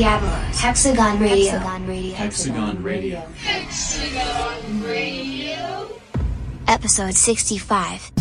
Don Diablo, Hexagon Radio. Hexagon Radio. Episode 65.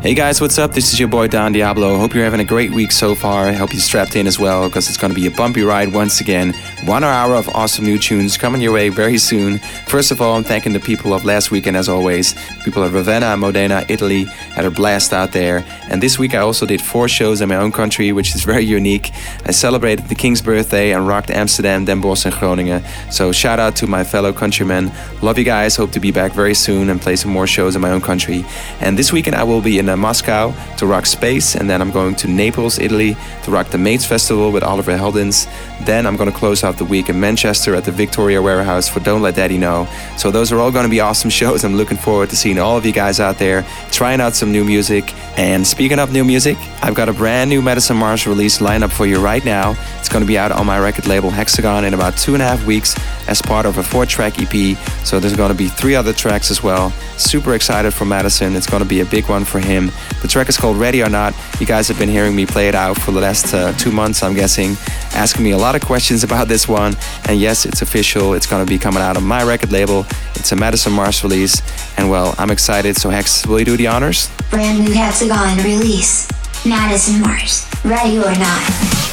Hey guys, what's up? This is your boy Don Diablo. Hope you're having a great week so far. I hope you strapped in as well because it's going to be a bumpy ride once again. One hour of awesome new tunes coming your way very soon. First of all, I'm thanking the people of last weekend as always. People of Ravenna and Modena, Italy had a blast out there. And this week I also did four shows in my own country, which is very unique. I celebrated the King's birthday and rocked Amsterdam, Den Bosch, and Groningen. So shout out to my fellow countrymen. Love you guys. Hope to be back very soon and play some more shows in my own country. And this weekend I will be in uh, Moscow to rock Space, and then I'm going to Naples, Italy to rock the Mates Festival with Oliver Heldens. Then I'm going to close out the week in Manchester at the Victoria Warehouse for Don't Let Daddy Know. So those are all going to be awesome shows. I'm looking forward to seeing all of you guys out there, trying out some new music. And speaking of new music, I've got a brand new Madison Mars release lineup for you right now. It's going to be out on my record label Hexagon in about two and a half weeks as part of a four track EP. So there's going to be three other tracks as well. Super excited for Madison. It's going to be a big one for him. The track is called Ready or Not. You guys have been hearing me play it out for the last uh, two months, I'm guessing, asking me a lot of questions about this one. And yes, it's official. It's going to be coming out on my record label. It's a Madison Mars release. And well, I'm excited. So, Hex, will you do the honors? Brand new Hexagon release. Madison Mars. Ready or not.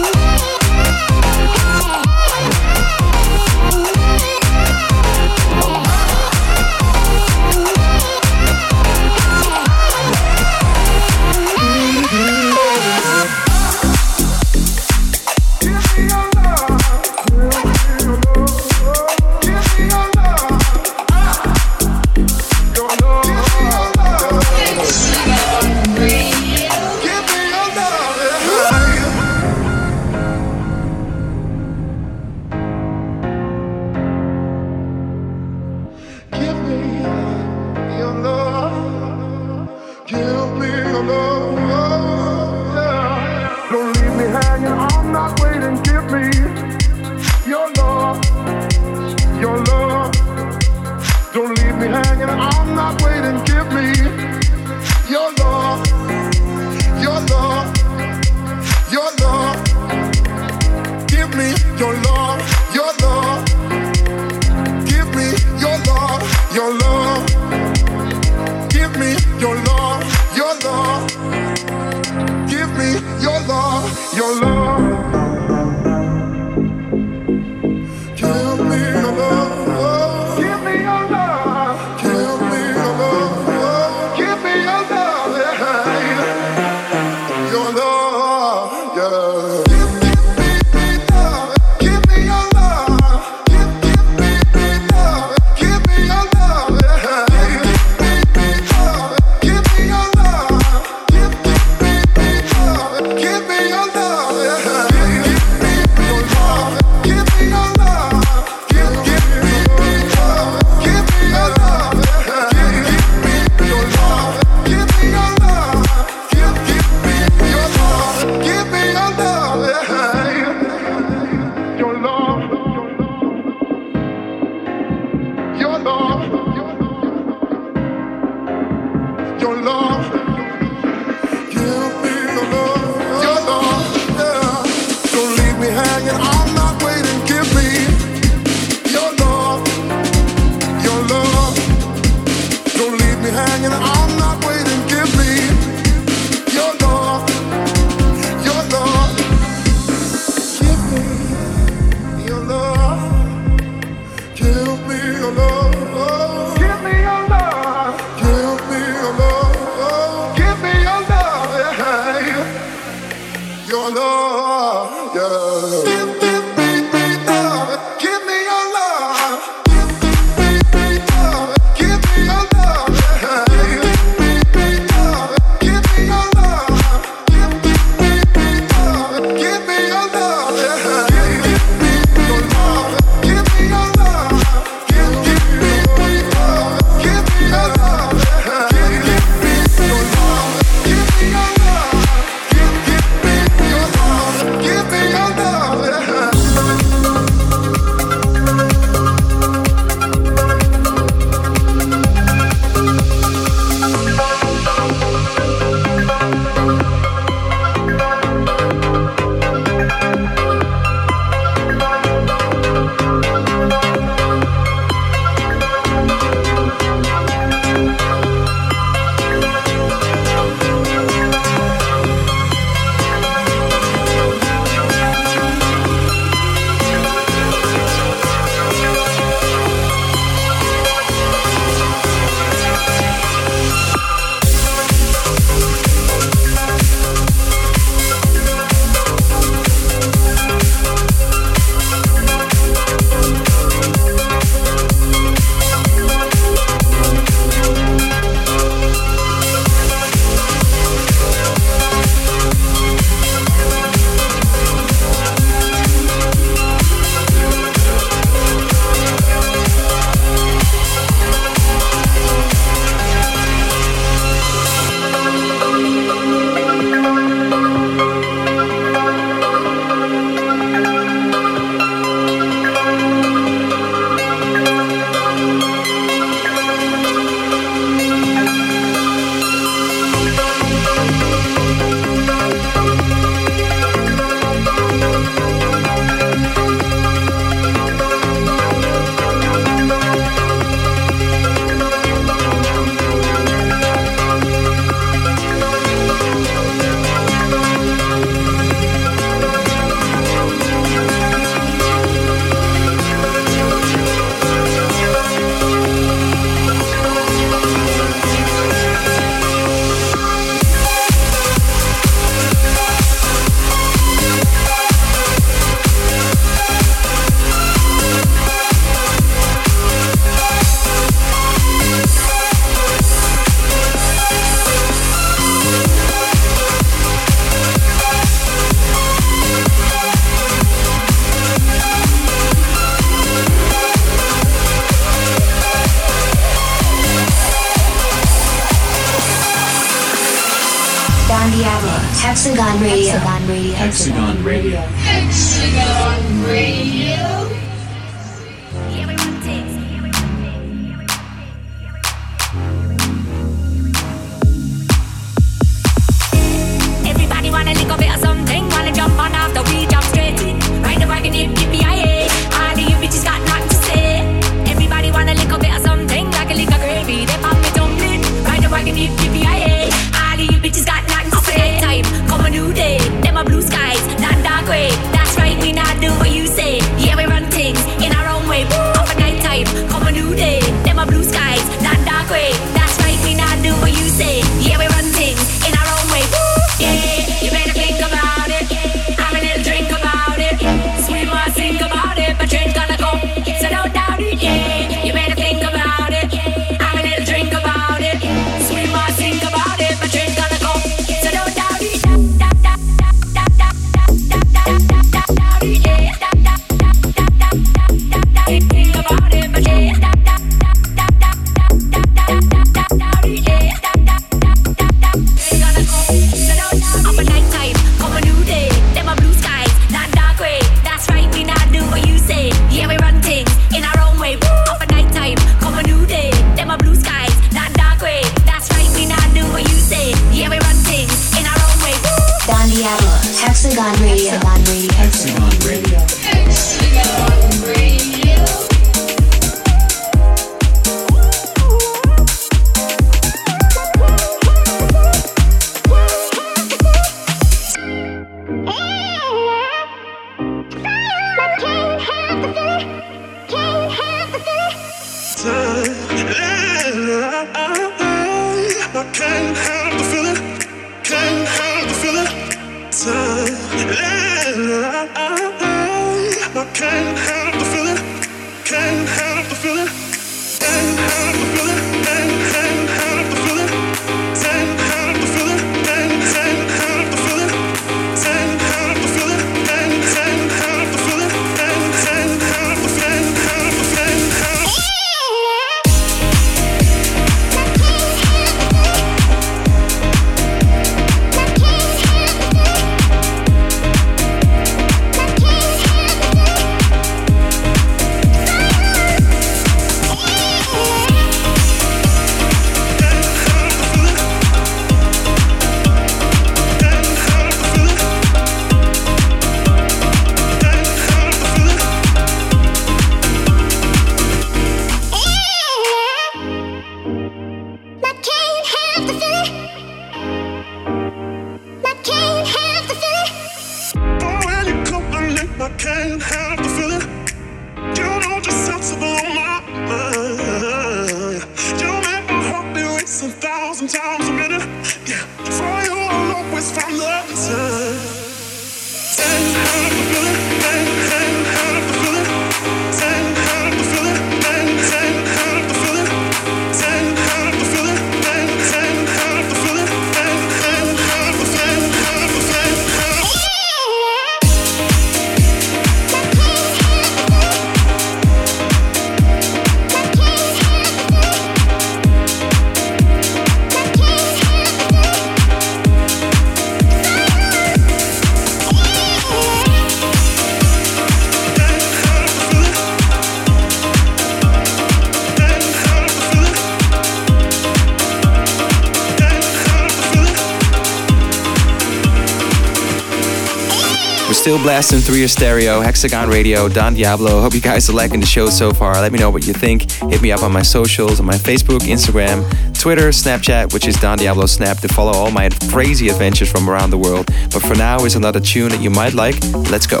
Still blasting through your stereo, Hexagon Radio, Don Diablo. Hope you guys are liking the show so far. Let me know what you think. Hit me up on my socials, on my Facebook, Instagram, Twitter, Snapchat, which is Don Diablo Snap, to follow all my crazy adventures from around the world. But for now, is another tune that you might like. Let's go.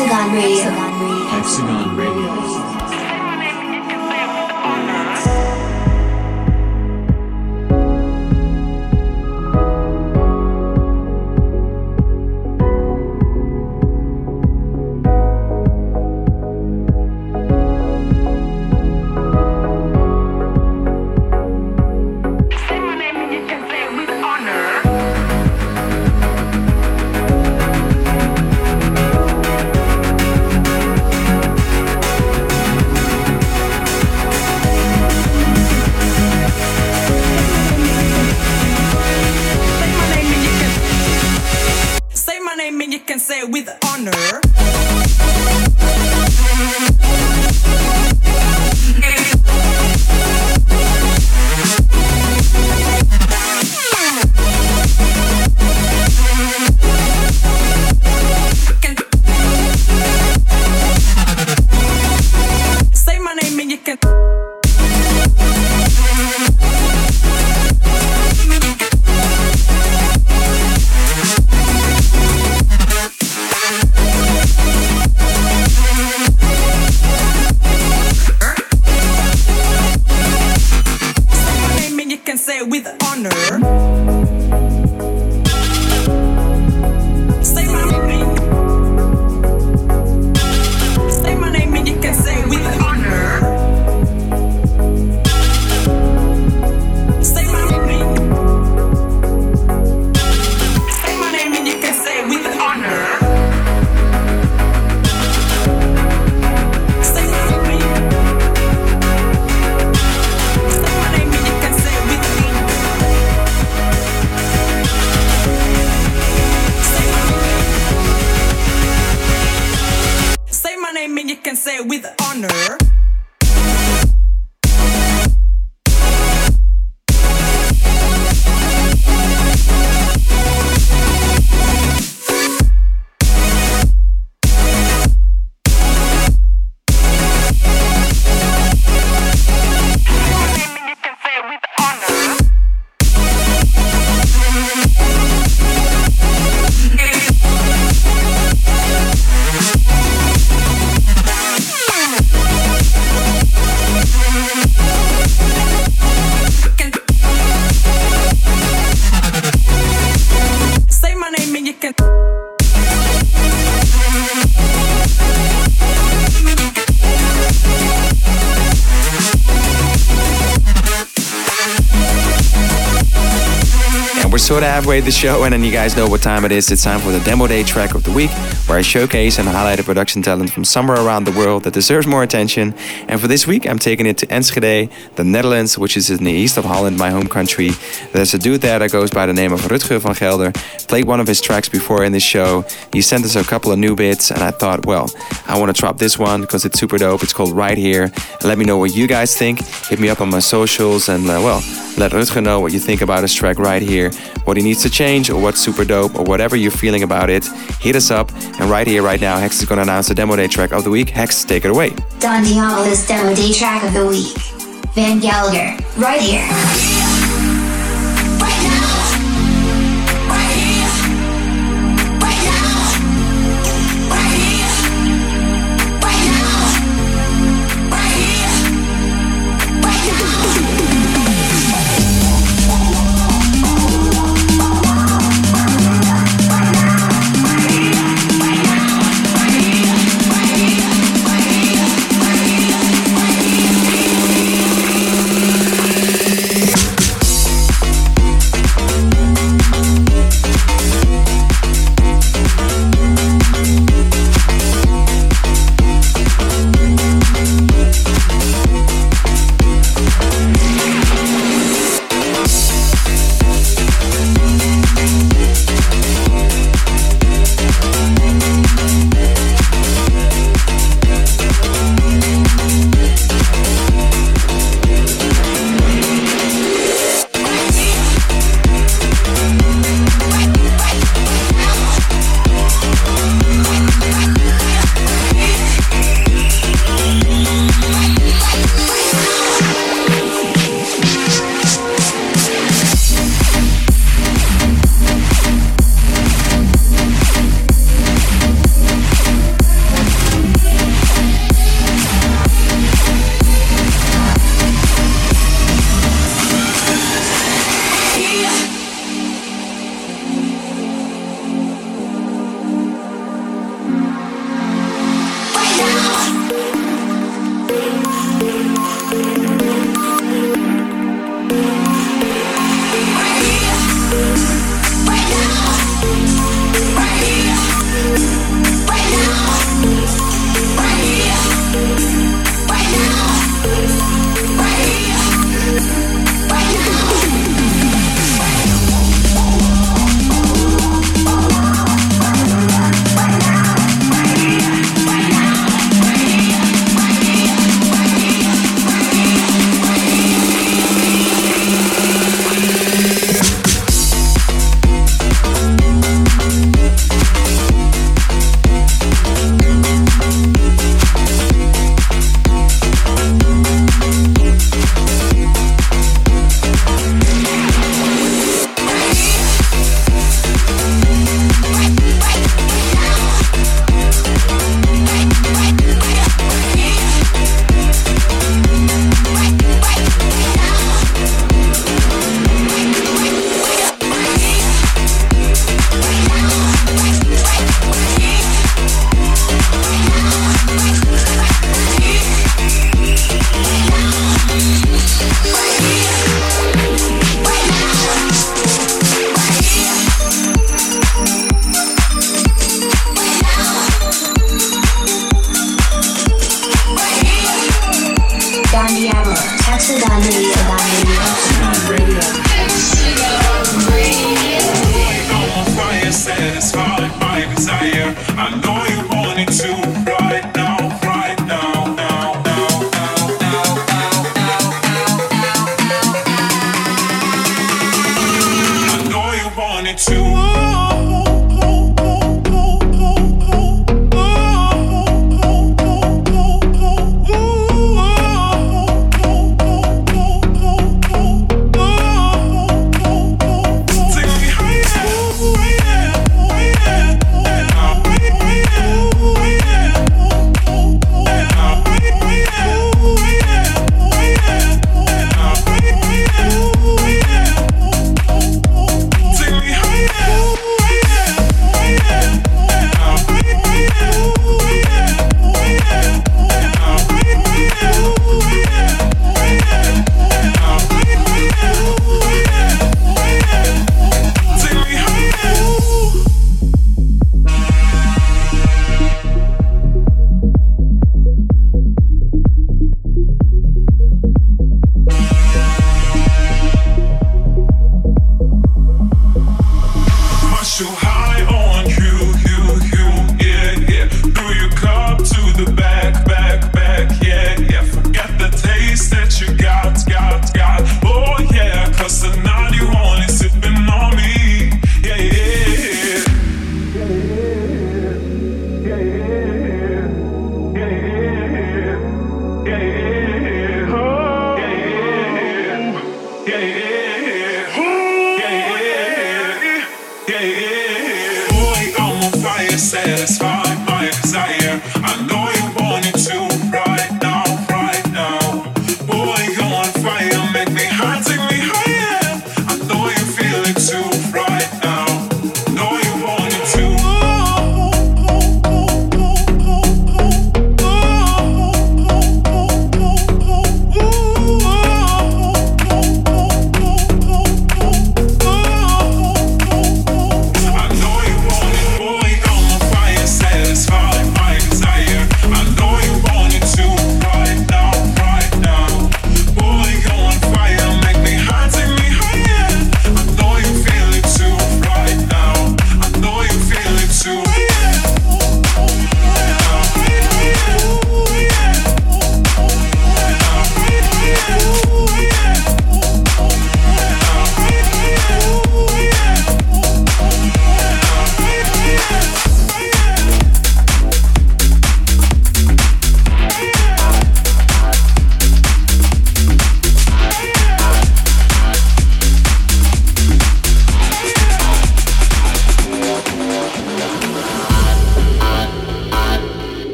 Hexagon Radio. Sort of halfway the show, and then you guys know what time it is. It's time for the demo day track of the week, where I showcase and highlight a production talent from somewhere around the world that deserves more attention. And for this week, I'm taking it to Enschede, the Netherlands, which is in the east of Holland, my home country. There's a dude there that goes by the name of Rutger van Gelder. Played one of his tracks before in this show. He sent us a couple of new bits, and I thought, well, I want to drop this one because it's super dope. It's called Right Here. Let me know what you guys think. Hit me up on my socials, and uh, well, let Rutger know what you think about his track right here, what he needs to change, or what's super dope, or whatever you're feeling about it. Hit us up, and right here, right now, Hex is going to announce the demo day track of the week. Hex, take it away. Don Diablo's Demo Day Track of the Week. Van Gelder, right here.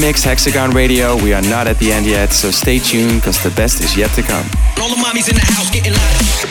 the mix, Hexagon Radio. We are not at the end yet, so stay tuned because the best is yet to come. All the mommies in the house getting loud.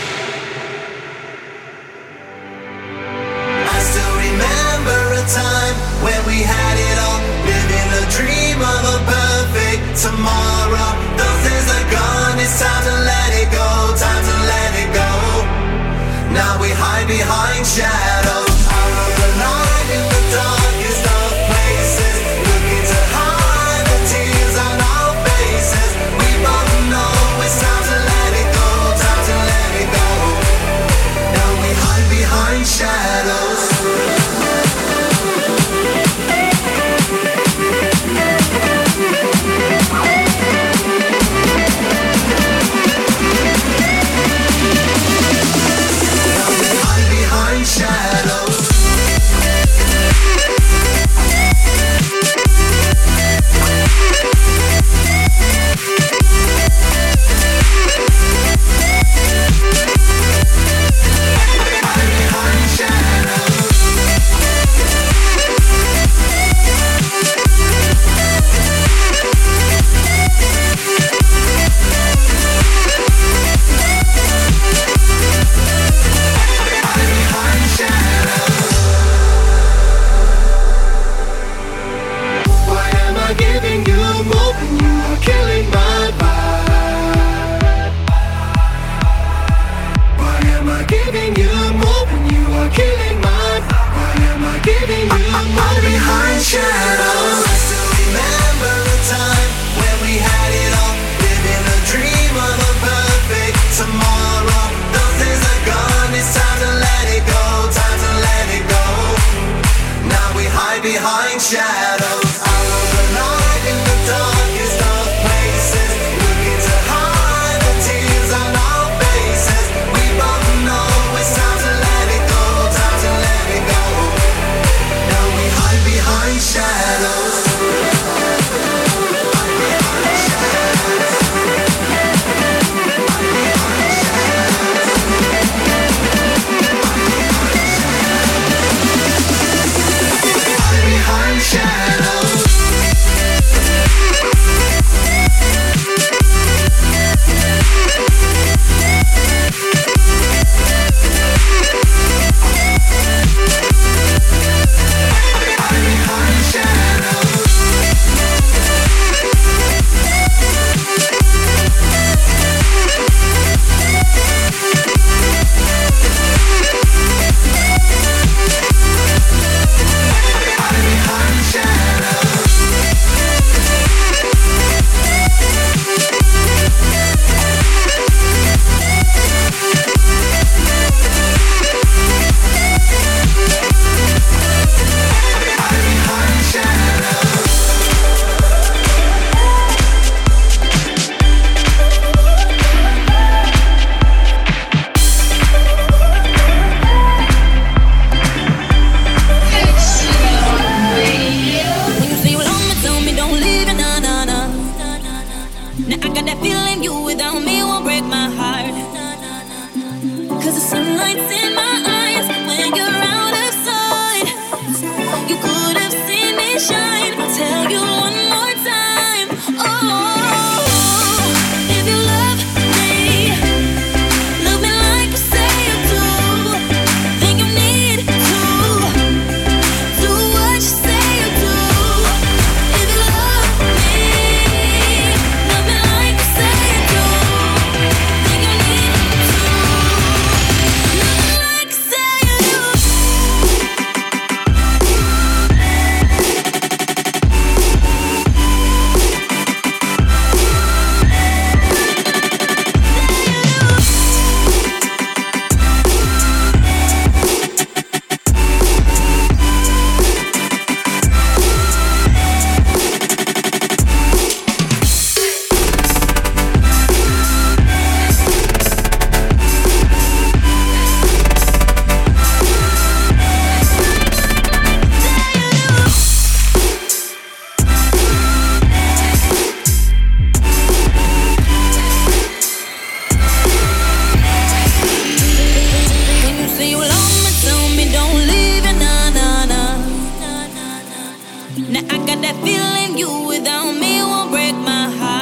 Got that feeling you without me won't break my heart.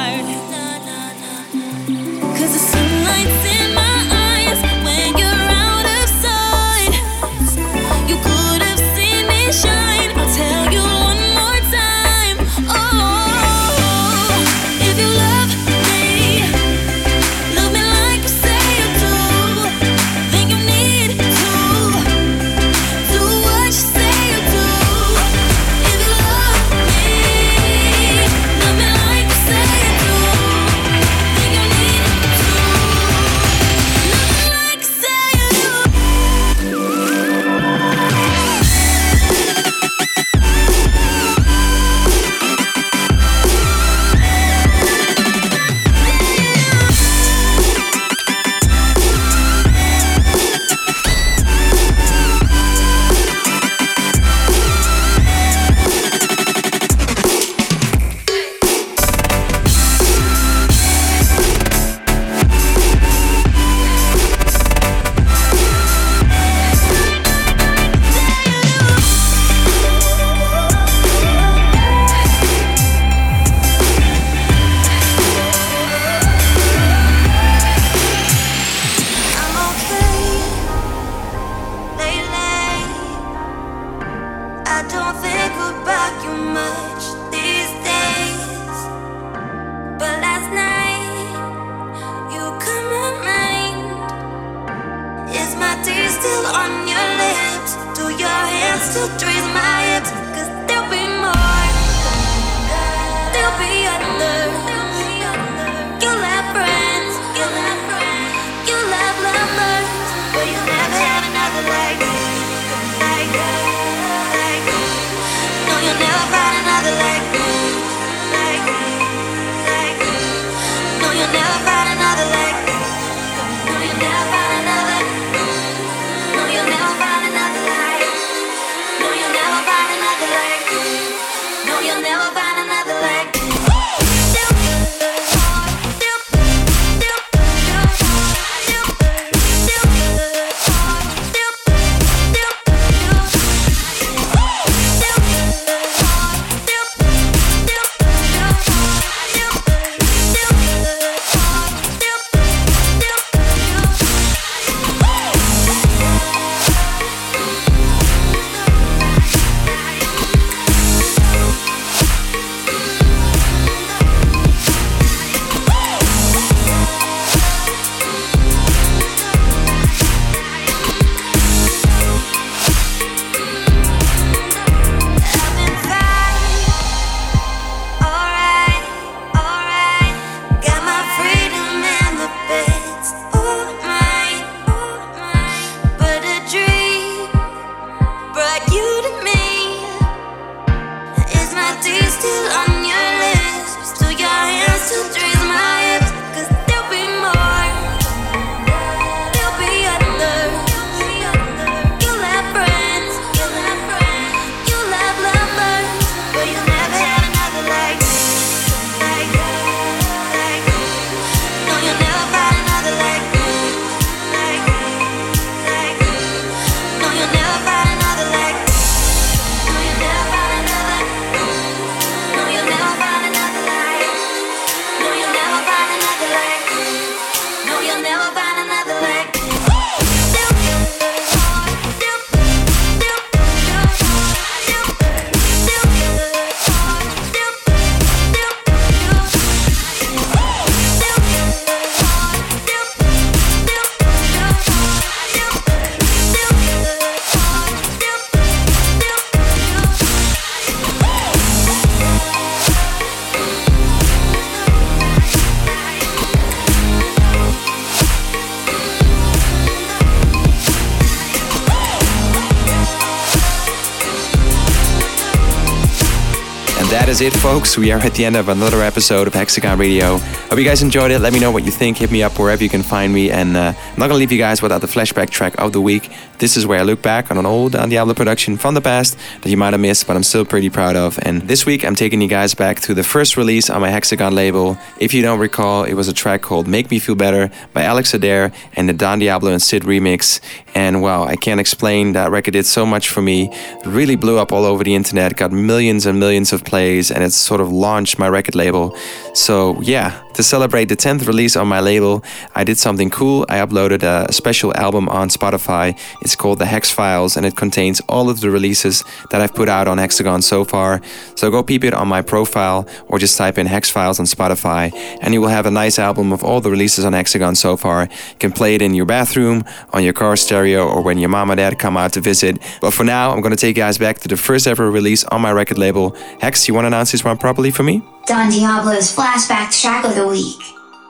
Is it, folks. We are at the end of another episode of Hexagon Radio. Hope you guys enjoyed it. Let me know what you think. Hit me up wherever you can find me. And uh, I'm not going to leave you guys without the flashback track of the week. This is where I look back on an old Don Diablo production from the past that you might have missed, but I'm still pretty proud of. And this week, I'm taking you guys back to the first release on my Hexagon label. If you don't recall, it was a track called Make Me Feel Better by Alex Adair and the Don Diablo and CID remix. And wow, I can't explain that record did so much for me. It really blew up all over the internet, got millions and millions of plays, and it's sort of launched my record label. So, yeah, to celebrate the 10th release on my label, I did something cool. I uploaded a special album on Spotify. It's called The Hex Files, and it contains all of the releases that I've put out on Hexagon so far. So go peep it on my profile or just type in Hex Files on Spotify, and you will have a nice album of all the releases on Hexagon so far. You can play it in your bathroom, on your car stereo, or when your mom or dad come out to visit. But for now, I'm gonna take you guys back to the first ever release on my record label. Hex, you wanna pronounce one properly for me? Don Diablo's Flashback Track of the Week.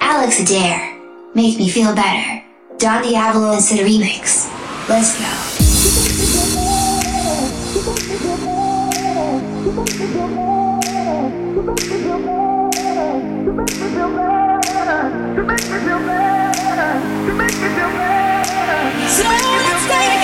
Alex Adair. Make me feel better. Don Diablo and the Remix. Let's go. So